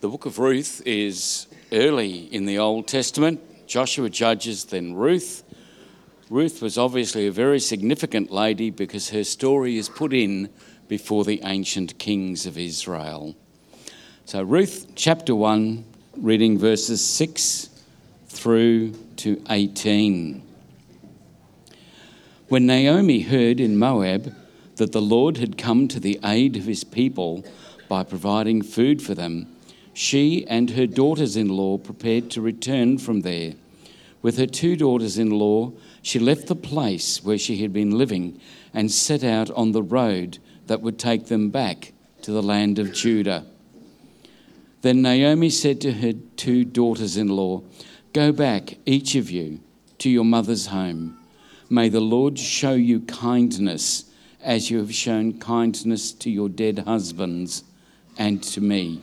The book of Ruth is early in the Old Testament. Joshua Judges, then Ruth. Ruth was obviously a very significant lady because her story is put in before the ancient kings of Israel. So, Ruth chapter 1, reading verses 6 through to 18. When Naomi heard in Moab that the Lord had come to the aid of his people by providing food for them, she and her daughters in law prepared to return from there. With her two daughters in law, she left the place where she had been living and set out on the road that would take them back to the land of Judah. Then Naomi said to her two daughters in law, Go back, each of you, to your mother's home. May the Lord show you kindness as you have shown kindness to your dead husbands and to me.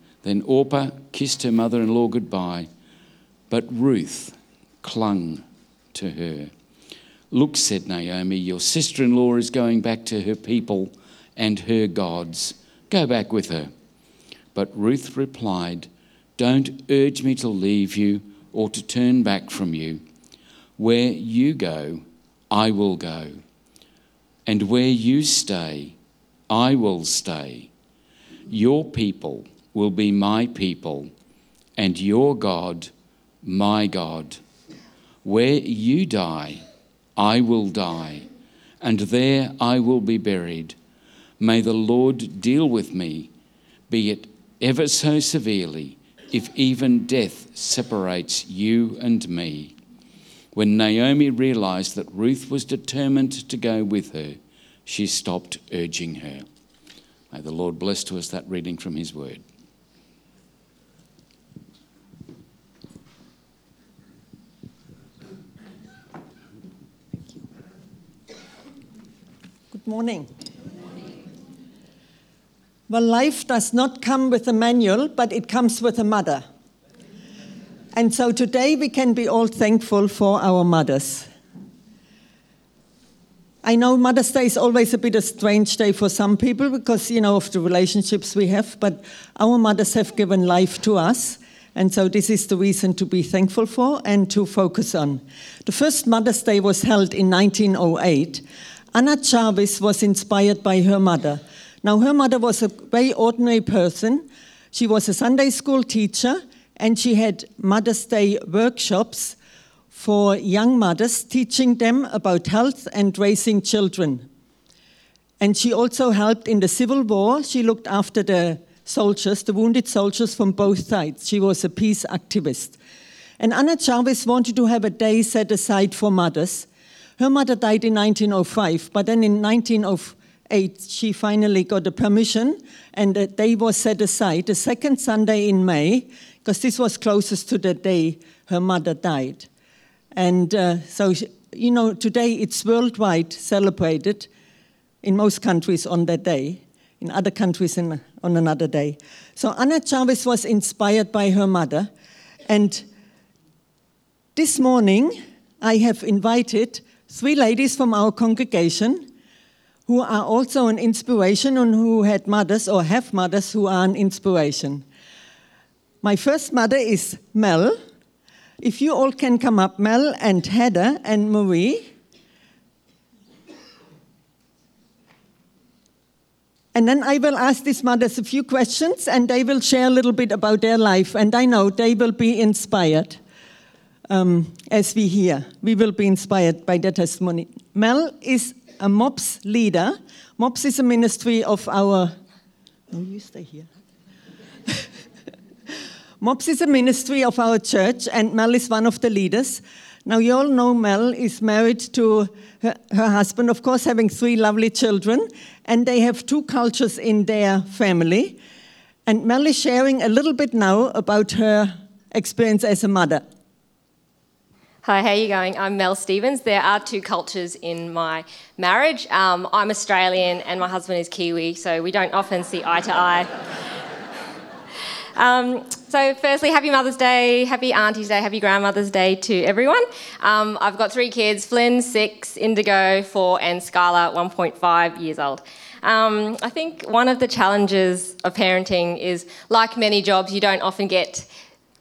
Then Orpah kissed her mother in law goodbye, but Ruth clung to her. Look, said Naomi, your sister in law is going back to her people and her gods. Go back with her. But Ruth replied, Don't urge me to leave you or to turn back from you. Where you go, I will go and where you stay, I will stay. Your people will be my people, and your God, my God. Where you die, I will die, and there I will be buried. May the Lord deal with me, be it ever so severely, if even death separates you and me. When Naomi realized that Ruth was determined to go with her, she stopped urging her. May the Lord bless to us that reading from His Word. Good morning. Well, life does not come with a manual, but it comes with a mother. And so today we can be all thankful for our mothers. I know Mother's Day is always a bit of a strange day for some people because, you know, of the relationships we have, but our mothers have given life to us. And so this is the reason to be thankful for and to focus on. The first Mother's Day was held in 1908. Anna Jarvis was inspired by her mother. Now, her mother was a very ordinary person. She was a Sunday school teacher and she had Mother's Day workshops for young mothers, teaching them about health and raising children. And she also helped in the Civil War. She looked after the soldiers, the wounded soldiers from both sides. She was a peace activist. And Anna Jarvis wanted to have a day set aside for mothers. Her mother died in 1905, but then in 1908, she finally got a permission, and a day was set aside, the second Sunday in May, because this was closest to the day her mother died. And uh, so, you know, today it's worldwide celebrated in most countries on that day, in other countries in, on another day. So Anna Jarvis was inspired by her mother. And this morning, I have invited three ladies from our congregation who are also an inspiration and who had mothers or have mothers who are an inspiration. My first mother is Mel. If you all can come up, Mel and Heather and Marie. And then I will ask these mothers a few questions and they will share a little bit about their life. And I know they will be inspired um, as we hear. We will be inspired by their testimony. Mel is a MOPS leader. MOPS is a ministry of our. No, you stay here. MOPS is a ministry of our church, and Mel is one of the leaders. Now, you all know Mel is married to her, her, husband, of course, having three lovely children, and they have two cultures in their family. And Mel is sharing a little bit now about her experience as a mother. Hi, how are you going? I'm Mel Stevens. There are two cultures in my marriage. Um, I'm Australian and my husband is Kiwi, so we don't often see eye to eye. Um, so, firstly, happy Mother's Day, happy Auntie's Day, happy Grandmother's Day to everyone. Um, I've got three kids Flynn, six, Indigo, four, and Scarla, 1.5 years old. Um, I think one of the challenges of parenting is, like many jobs, you don't often get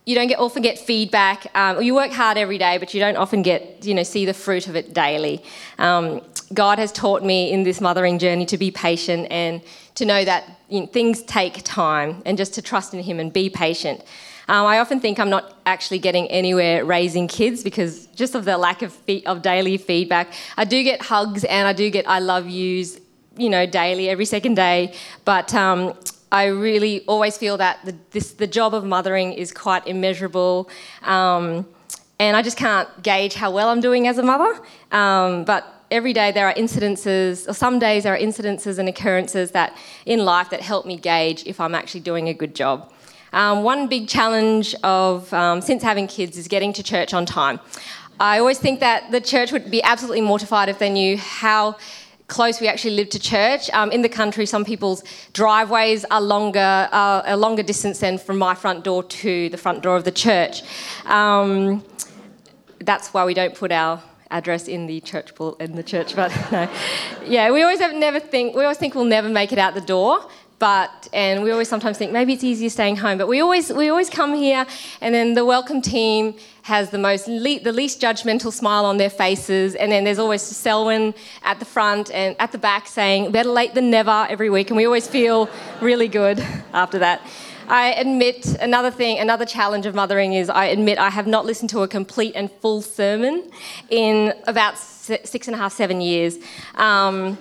you don't get, often get feedback. Um, you work hard every day, but you don't often get, you know, see the fruit of it daily. Um, God has taught me in this mothering journey to be patient and to know that you know, things take time and just to trust in Him and be patient. Um, I often think I'm not actually getting anywhere raising kids because just of the lack of, of daily feedback. I do get hugs and I do get I love yous, you know, daily, every second day, but um, I really always feel that the, this, the job of mothering is quite immeasurable. Um, and I just can't gauge how well I'm doing as a mother. Um, but every day there are incidences, or some days there are incidences and occurrences that in life that help me gauge if I'm actually doing a good job. Um, one big challenge of um, since having kids is getting to church on time. I always think that the church would be absolutely mortified if they knew how close we actually live to church. Um, in the country, some people's driveways are longer, uh, a longer distance than from my front door to the front door of the church. Um, that's why we don't put our address in the church in the church, but no. Yeah, we always have never think we always think we'll never make it out the door but and we always sometimes think maybe it's easier staying home but we always we always come here and then the welcome team has the most le- the least judgmental smile on their faces and then there's always Selwyn at the front and at the back saying better late than never every week and we always feel really good after that I admit another thing, another challenge of mothering is I admit I have not listened to a complete and full sermon in about six and a half, seven years. Um,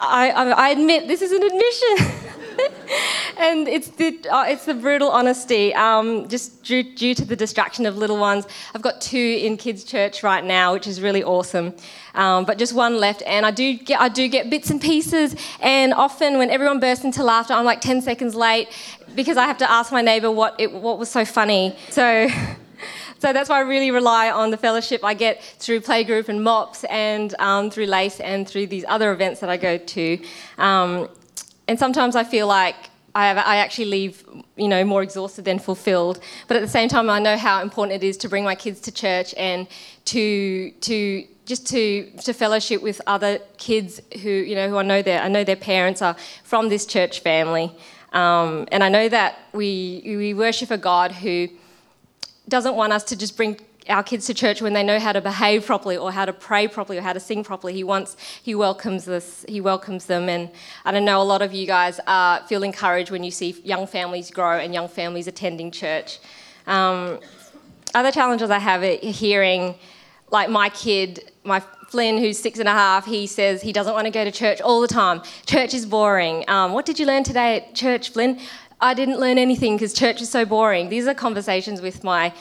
I, I, admit this is an admission. and it's the, uh, it's the brutal honesty, um, just due, due, to the distraction of little ones. I've got two in kids' church right now, which is really awesome. Um, but just one left, and I do get I do get bits and pieces. And often, when everyone bursts into laughter, I'm like 10 seconds late because I have to ask my neighbour what what was so funny. So. So that's why I really rely on the fellowship I get through playgroup and MOPS and um, through LACE and through these other events that I go to. Um, and sometimes I feel like I, have, I, actually leave, you know, more exhausted than fulfilled. But at the same time, I know how important it is to bring my kids to church and to to just to to fellowship with other kids who, you know, who I know their I know their parents are from this church family, um, and I know that we we worship a God who doesn't want us to just bring our kids to church when they know how to behave properly or how to pray properly or how to sing properly. He wants, he welcomes this, he welcomes them. And I know, a lot of you guys uh, feel encouraged when you see young families grow and young families attending church. Um, other challenges I have are hearing, like my kid, my Flynn, who's six and a half, he says he doesn't want to go to church all the time. Church is boring. Um, what did you learn today at church, Flynn? I didn't learn anything because church is so boring. These are conversations with my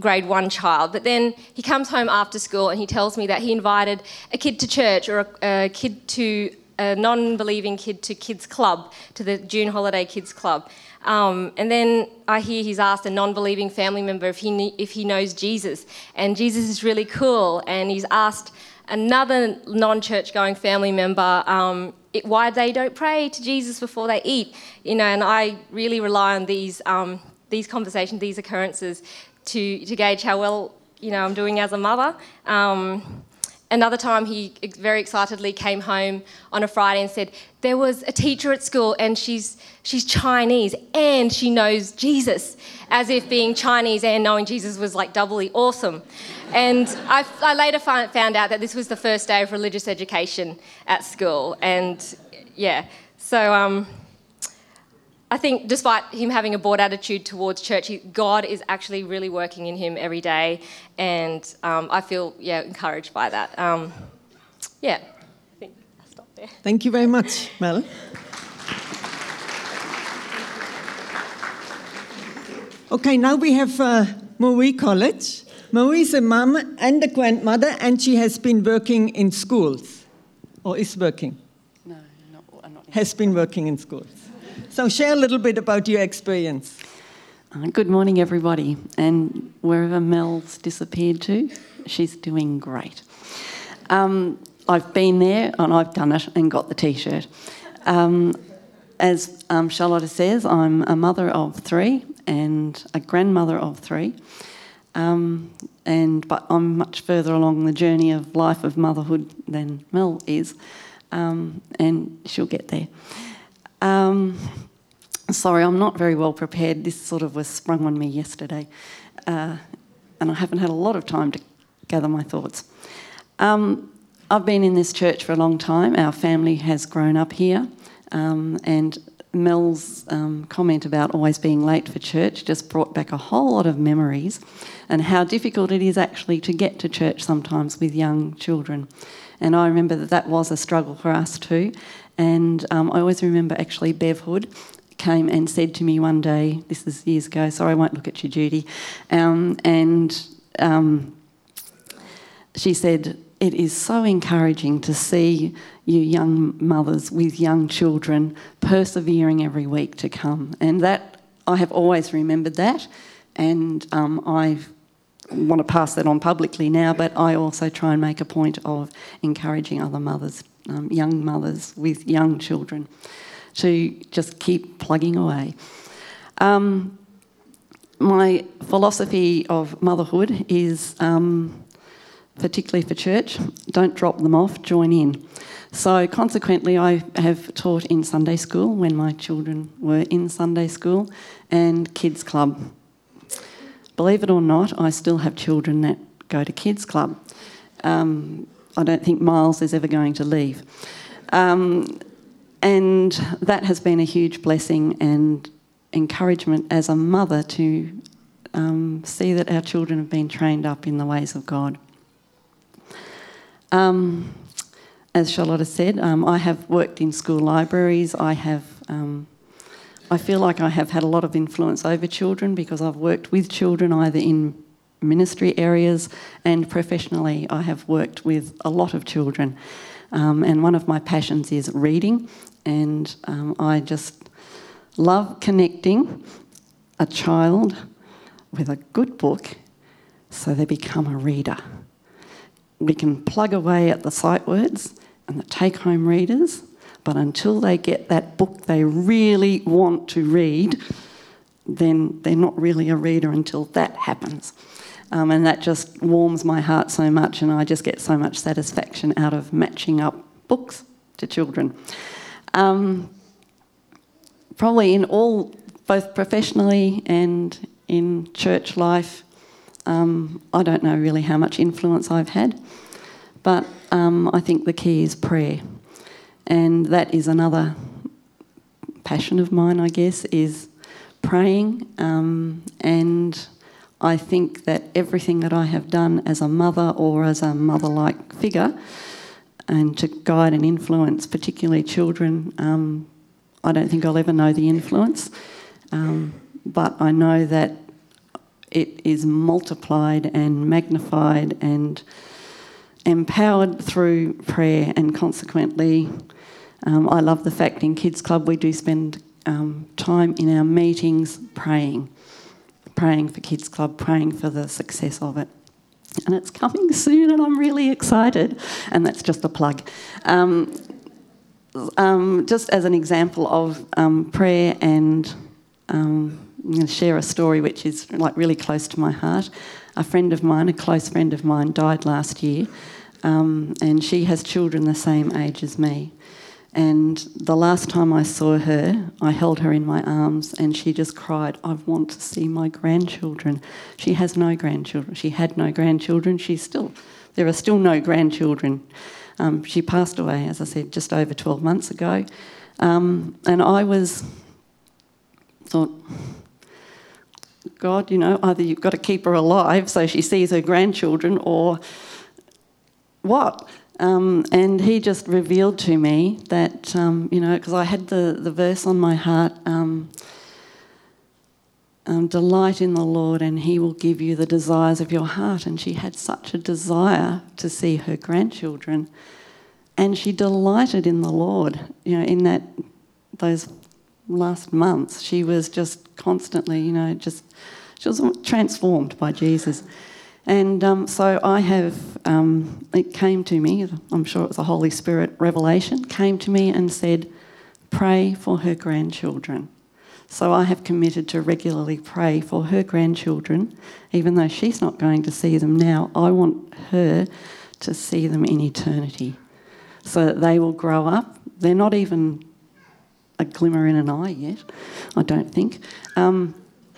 grade one child. But then he comes home after school and he tells me that he invited a kid to church or a, a kid to a non believing kid to kids' club, to the June holiday kids' club. Um, and then I hear he's asked a non believing family member if he, if he knows Jesus. And Jesus is really cool. And he's asked another non church going family member um, it, why they don't pray to Jesus before they eat. You know, and I really rely on these um, these conversations, these occurrences, to to gauge how well you know I'm doing as a mother. Um, another time, he very excitedly came home on a Friday and said, "There was a teacher at school, and she's she's Chinese and she knows Jesus," as if being Chinese and knowing Jesus was like doubly awesome. And I, I later found out that this was the first day of religious education at school. And yeah, so um, I think despite him having a bored attitude towards church, he, God is actually really working in him every day, and um, I feel yeah encouraged by that. Um, yeah, I think I'll stop there. Thank you very much, Mel. Okay, now we have uh, Marie College. Marie is a mum and a grandmother, and she has been working in schools, or is working. No, not, I'm not. Has been working in schools. So share a little bit about your experience. Uh, good morning, everybody. And wherever Mel's disappeared to, she's doing great. Um, I've been there and I've done it and got the t shirt. Um, as um, Charlotta says, I'm a mother of three and a grandmother of three. Um, and but I'm much further along the journey of life of motherhood than Mel is, um, and she'll get there. Um, sorry, I'm not very well prepared. This sort of was sprung on me yesterday, uh, and I haven't had a lot of time to gather my thoughts. Um, I've been in this church for a long time. Our family has grown up here, um, and Mel's um, comment about always being late for church just brought back a whole lot of memories and how difficult it is actually to get to church sometimes with young children. And I remember that that was a struggle for us too. And um, I always remember actually Bev Hood came and said to me one day, this is years ago, sorry I won't look at you, Judy, um, and um, she said, it is so encouraging to see you young mothers with young children persevering every week to come. And that, I have always remembered that, and um, I want to pass that on publicly now, but I also try and make a point of encouraging other mothers, um, young mothers with young children, to just keep plugging away. Um, my philosophy of motherhood is um, particularly for church, don't drop them off, join in. So, consequently, I have taught in Sunday school when my children were in Sunday school and kids' club. Believe it or not, I still have children that go to kids' club. Um, I don't think Miles is ever going to leave. Um, and that has been a huge blessing and encouragement as a mother to um, see that our children have been trained up in the ways of God. Um, as Charlotta said, um, I have worked in school libraries. I have, um, I feel like I have had a lot of influence over children because I've worked with children either in ministry areas and professionally. I have worked with a lot of children, um, and one of my passions is reading, and um, I just love connecting a child with a good book so they become a reader we can plug away at the sight words and the take home readers, but until they get that book they really want to read, then they're not really a reader until that happens. Um, and that just warms my heart so much, and I just get so much satisfaction out of matching up books to children. Um, probably in all, both professionally and in church life, um, I don't know really how much influence I've had, but um, I think the key is prayer. And that is another passion of mine, I guess, is praying. Um, and I think that everything that I have done as a mother or as a mother like figure, and to guide and influence, particularly children, um, I don't think I'll ever know the influence. Um, but I know that it is multiplied and magnified and empowered through prayer, and consequently, um, I love the fact in Kids Club we do spend um, time in our meetings praying, praying for Kids Club, praying for the success of it. And it's coming soon, and I'm really excited. And that's just a plug. Um, um just as an example of um, prayer and um, I'm going to share a story which is like really close to my heart. A friend of mine, a close friend of mine, died last year, um, and she has children the same age as me. And the last time I saw her, I held her in my arms and she just cried, I want to see my grandchildren. She has no grandchildren. She had no grandchildren. She's still, there are still no grandchildren. Um, she passed away, as I said, just over 12 months ago. Um, and I was thought, God, you know, either you've got to keep her alive so she sees her grandchildren or what? Um, and he just revealed to me that, um, you know, because I had the, the verse on my heart um, um, delight in the Lord and he will give you the desires of your heart. And she had such a desire to see her grandchildren. And she delighted in the Lord, you know, in that those last months. She was just constantly, you know, just she was transformed by Jesus. And um, so I have, um, it came to me, I'm sure it was a Holy Spirit revelation, came to me and said, pray for her grandchildren. So I have committed to regularly pray for her grandchildren, even though she's not going to see them now. I want her to see them in eternity so that they will grow up. They're not even a glimmer in an eye yet, I don't think. Um,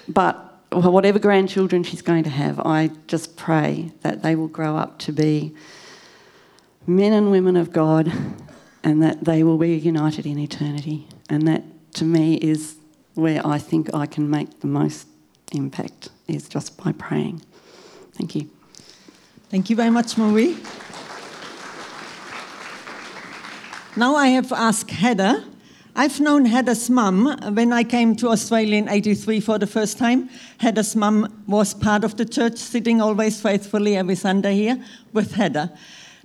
but whatever grandchildren she's going to have, I just pray that they will grow up to be men and women of God and that they will be united in eternity. And that to me is where I think I can make the most impact, is just by praying. Thank you. Thank you very much, Marie. Now I have asked Heather I've known Heather's mum when I came to Australia in 83 for the first time. Heather's mum was part of the church, sitting always faithfully every Sunday here with Heather.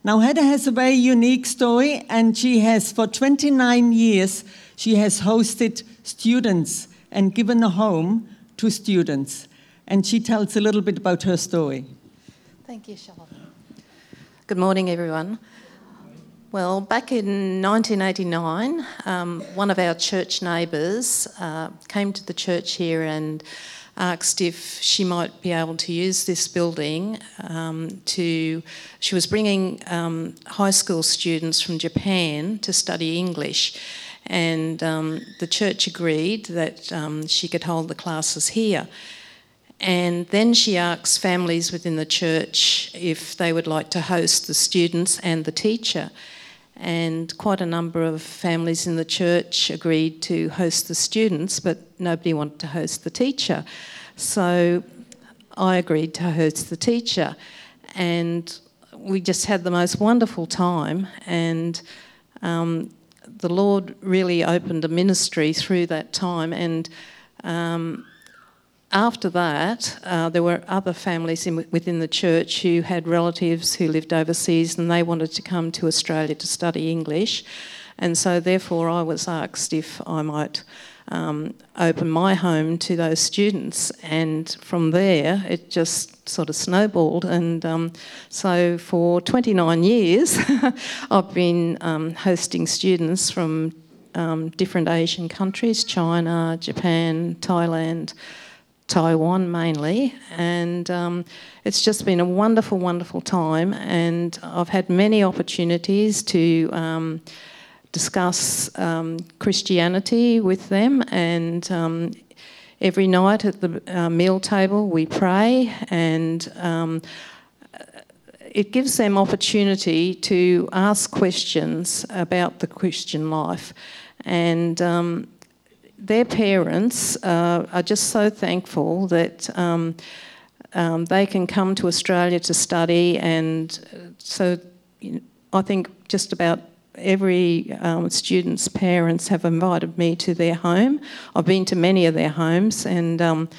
Now, Heather has a very unique story, and she has, for 29 years, she has hosted students and given a home to students. And she tells a little bit about her story. Thank you, Charlotte. Good morning, everyone. Well, back in 1989, um, one of our church neighbours uh, came to the church here and asked if she might be able to use this building um, to. She was bringing um, high school students from Japan to study English, and um, the church agreed that um, she could hold the classes here. And then she asks families within the church if they would like to host the students and the teacher and quite a number of families in the church agreed to host the students, but nobody wanted to host the teacher. So I agreed to host the teacher, and we just had the most wonderful time. And um, the Lord really opened a ministry through that time, and um, after that, uh, there were other families in, within the church who had relatives who lived overseas and they wanted to come to Australia to study English. And so, therefore, I was asked if I might um, open my home to those students. And from there, it just sort of snowballed. And um, so, for 29 years, I've been um, hosting students from um, different Asian countries China, Japan, Thailand. Taiwan mainly, and um, it's just been a wonderful, wonderful time. And I've had many opportunities to um, discuss um, Christianity with them, and um, every night at the uh, meal table we pray, and um, it gives them opportunity to ask questions about the Christian life, and um, their parents uh, are just so thankful that um, um, they can come to Australia to study, and uh, so you know, I think just about every um, student's parents have invited me to their home. I've been to many of their homes, and um,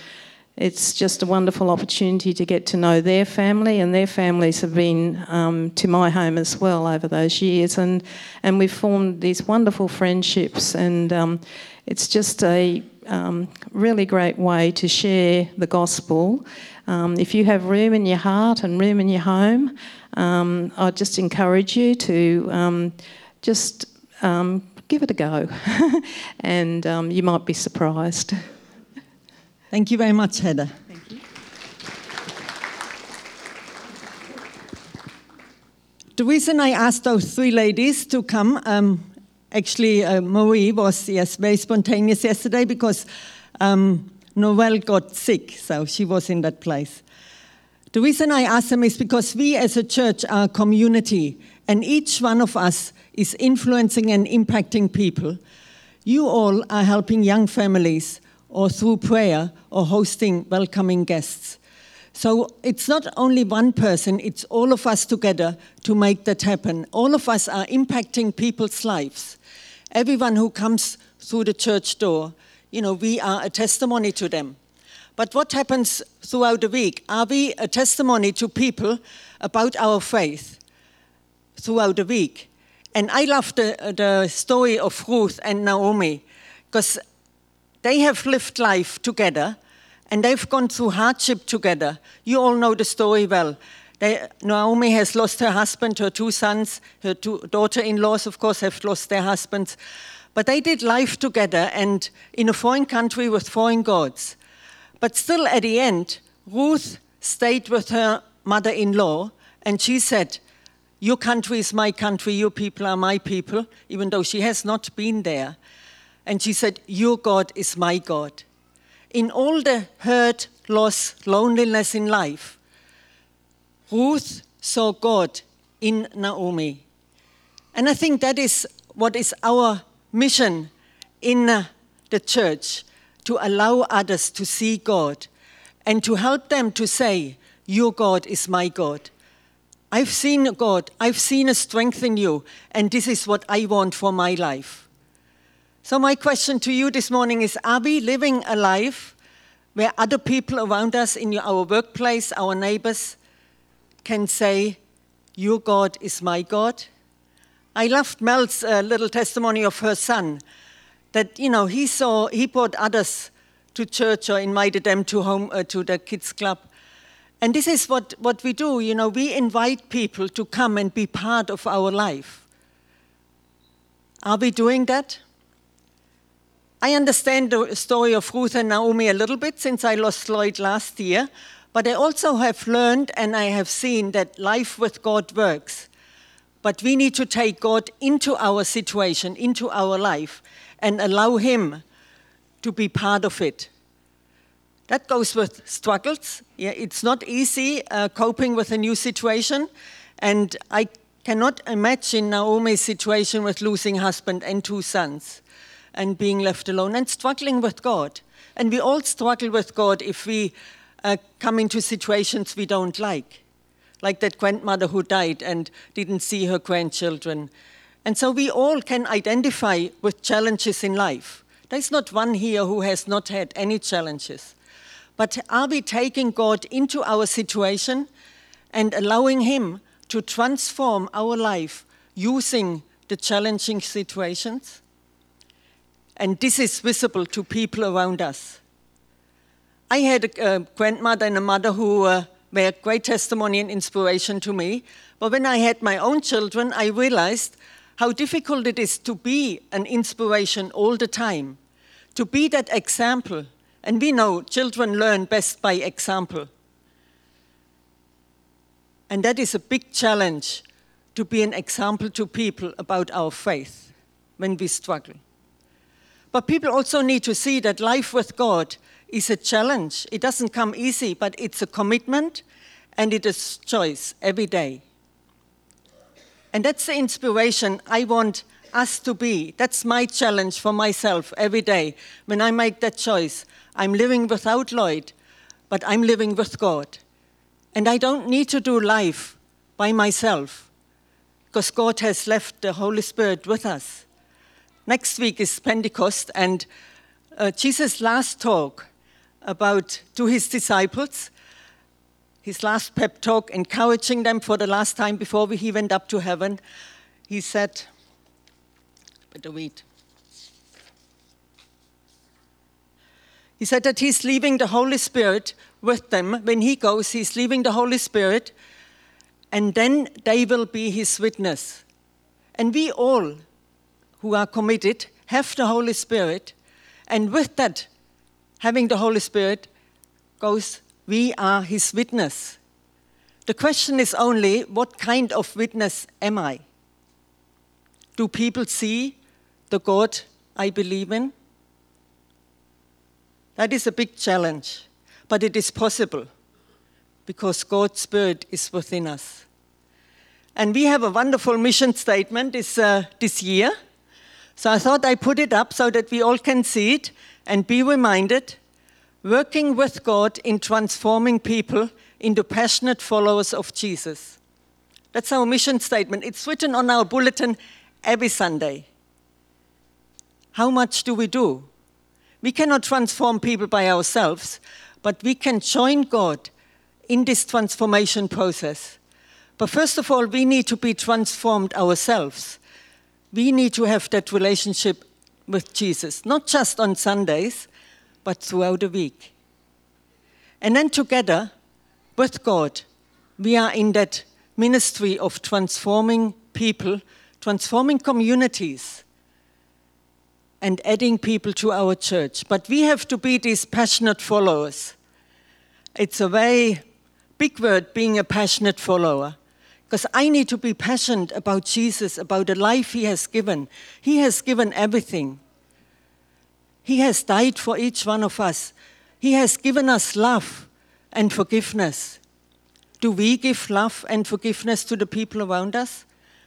it's just a wonderful opportunity to get to know their family, and their families have been um, to my home as well over those years, and and we've formed these wonderful friendships, and um, it's just a um, really great way to share the gospel. Um, if you have room in your heart and room in your home, um, I just encourage you to um, just give it a go, and you might be surprised. Thank you very much, Heather. Thank you. The reason I asked those three ladies to come um, Actually, uh, Marie was yes very spontaneous yesterday because um, Noel got sick, so she was in that place. The reason I ask them is because we as a church are a community, and each one of us is influencing and impacting people. You all are helping young families or through prayer or hosting welcoming guests. So it's not only one person, it's all of us together to make that happen. All of us are impacting people's lives. Everyone who comes through the church door, you know, we are a testimony to them. But what happens throughout the week? Are we a testimony to people about our faith throughout the week? And I love the, the story of Ruth and Naomi because they have lived life together and they've gone through hardship together. You all know the story well. They, Naomi has lost her husband, her two sons, her two daughter in laws, of course, have lost their husbands. But they did life together and in a foreign country with foreign gods. But still, at the end, Ruth stayed with her mother in law and she said, Your country is my country, your people are my people, even though she has not been there. And she said, Your God is my God. In all the hurt, loss, loneliness in life, Ruth saw God in Naomi. And I think that is what is our mission in uh, the church to allow others to see God and to help them to say, Your God is my God. I've seen God, I've seen a strength in you, and this is what I want for my life. So, my question to you this morning is Are we living a life where other people around us in our workplace, our neighbors, can say, Your God is my God? I loved Mel's uh, little testimony of her son that, you know, he saw, he brought others to church or invited them to home, uh, to the kids' club. And this is what, what we do, you know, we invite people to come and be part of our life. Are we doing that? I understand the story of Ruth and Naomi a little bit since I lost Lloyd last year, but I also have learned and I have seen that life with God works. But we need to take God into our situation, into our life, and allow Him to be part of it. That goes with struggles. Yeah, it's not easy uh, coping with a new situation, and I cannot imagine Naomi's situation with losing husband and two sons and being left alone and struggling with God. And we all struggle with God if we uh, come into situations we don't like, like that grandmother who died and didn't see her grandchildren. And so we all can identify with challenges in life. There's not one here who has not had any challenges. But are we taking God into our situation and allowing Him to transform our life using the challenging situations? And this is visible to people around us. I had a, a grandmother and a mother who uh, were great testimony and inspiration to me. But when I had my own children, I realized how difficult it is to be an inspiration all the time, to be that example. And we know children learn best by example. And that is a big challenge to be an example to people about our faith when we struggle. But people also need to see that life with God is a challenge. It doesn't come easy, but it's a commitment and it is choice every day. And that's the inspiration I want us to be. That's my challenge for myself every day. When I make that choice, I'm living without Lloyd, but I'm living with God. And I don't need to do life by myself because God has left the Holy Spirit with us. Next week is Pentecost, and uh, Jesus' last talk about to his disciples, his last pep talk, encouraging them for the last time before he went up to heaven, he said, better read. He said that he's leaving the Holy Spirit with them. When he goes, he's leaving the Holy Spirit, and then they will be his witness. And we all who are committed have the Holy Spirit, and with that, having the Holy Spirit, goes, we are his witness. The question is only, what kind of witness am I? Do people see the God I believe in? That is a big challenge, but it is possible because God's Spirit is within us. And we have a wonderful mission statement this, uh, this year. So I thought I put it up so that we all can see it and be reminded working with God in transforming people into passionate followers of Jesus. That's our mission statement. It's written on our bulletin every Sunday. How much do we do? We cannot transform people by ourselves, but we can join God in this transformation process. But first of all, we need to be transformed ourselves. We need to have that relationship with Jesus, not just on Sundays, but throughout the week. And then together with God, we are in that ministry of transforming people, transforming communities, and adding people to our church. But we have to be these passionate followers. It's a very big word being a passionate follower. Because I need to be passionate about Jesus, about the life He has given. He has given everything. He has died for each one of us. He has given us love and forgiveness. Do we give love and forgiveness to the people around us?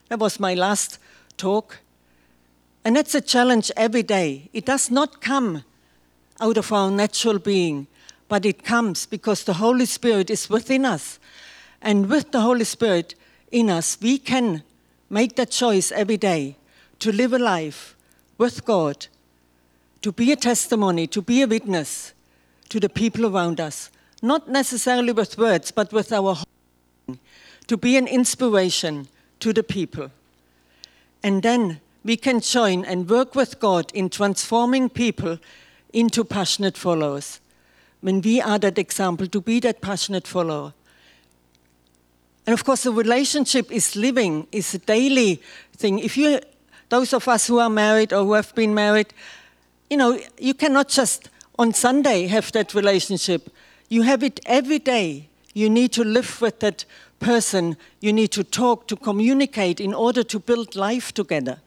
That was my last talk. And that's a challenge every day. It does not come out of our natural being, but it comes because the Holy Spirit is within us. And with the Holy Spirit in us, we can make that choice every day to live a life with God, to be a testimony, to be a witness to the people around us. Not necessarily with words, but with our heart, to be an inspiration to the people. And then we can join and work with God in transforming people into passionate followers. When we are that example, to be that passionate follower. And of course, the relationship is living, is a daily thing. If you, those of us who are married or who have been married, you know, you cannot just on Sunday have that relationship. You have it every day. You need to live with that person. You need to talk, to communicate in order to build life together.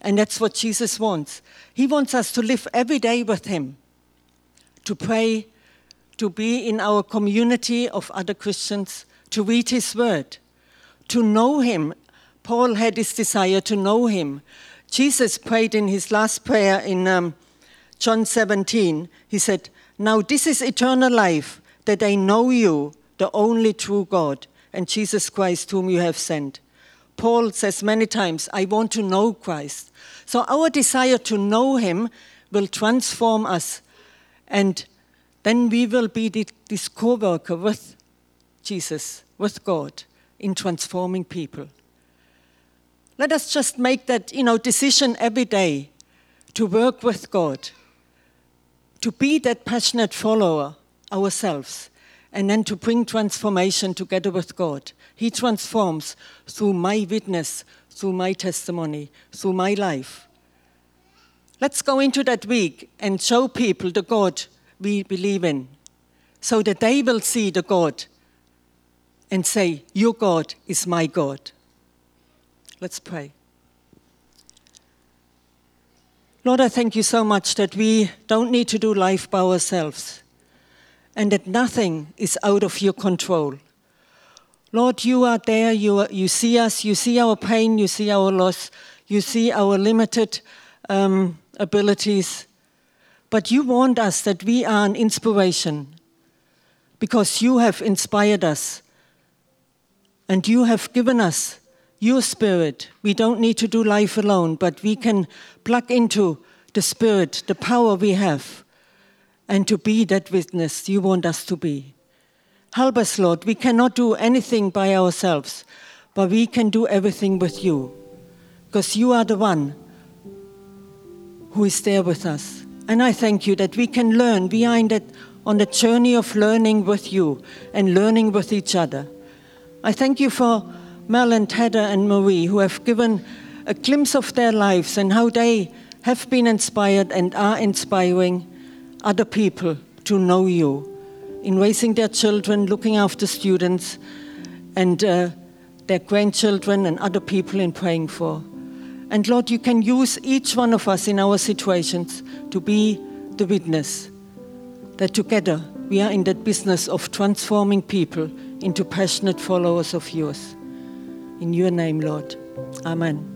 And that's what Jesus wants. He wants us to live every day with Him, to pray, to be in our community of other Christians, to read His Word, to know Him. Paul had this desire to know Him. Jesus prayed in his last prayer in um, John 17. He said, Now this is eternal life, that they know you, the only true God, and Jesus Christ, whom you have sent. Paul says many times, I want to know Christ. So our desire to know him will transform us. And then we will be this co worker with Jesus, with God, in transforming people. Let us just make that you know, decision every day to work with God, to be that passionate follower ourselves and then to bring transformation together with God. He transforms through my witness, through my testimony, through my life. Let's go into that week and show people the God we believe in so that they will see the God and say, Your God is my God. Let's pray. Lord, I thank you so much that we don't need to do life by ourselves and that nothing is out of your control. Lord, you are there, you, are, you see us, you see our pain, you see our loss, you see our limited um, abilities, but you want us that we are an inspiration because you have inspired us and you have given us your spirit. We don't need to do life alone, but we can plug into the spirit, the power we have and to be that witness you want us to be. Help us, Lord. We cannot do anything by ourselves, but we can do everything with you because you are the one who is there with us. And I thank you that we can learn. We are on the journey of learning with you and learning with each other. I thank you for Mel and and Marie who have given a glimpse of their lives and how they have been inspired and are inspiring other people to know you in raising their children, looking after students, and uh, their grandchildren and other people in praying for. And Lord, you can use each one of us in our situations to be the witness that together we are in that business of transforming people into passionate followers of yours. In your name, Lord. Amen.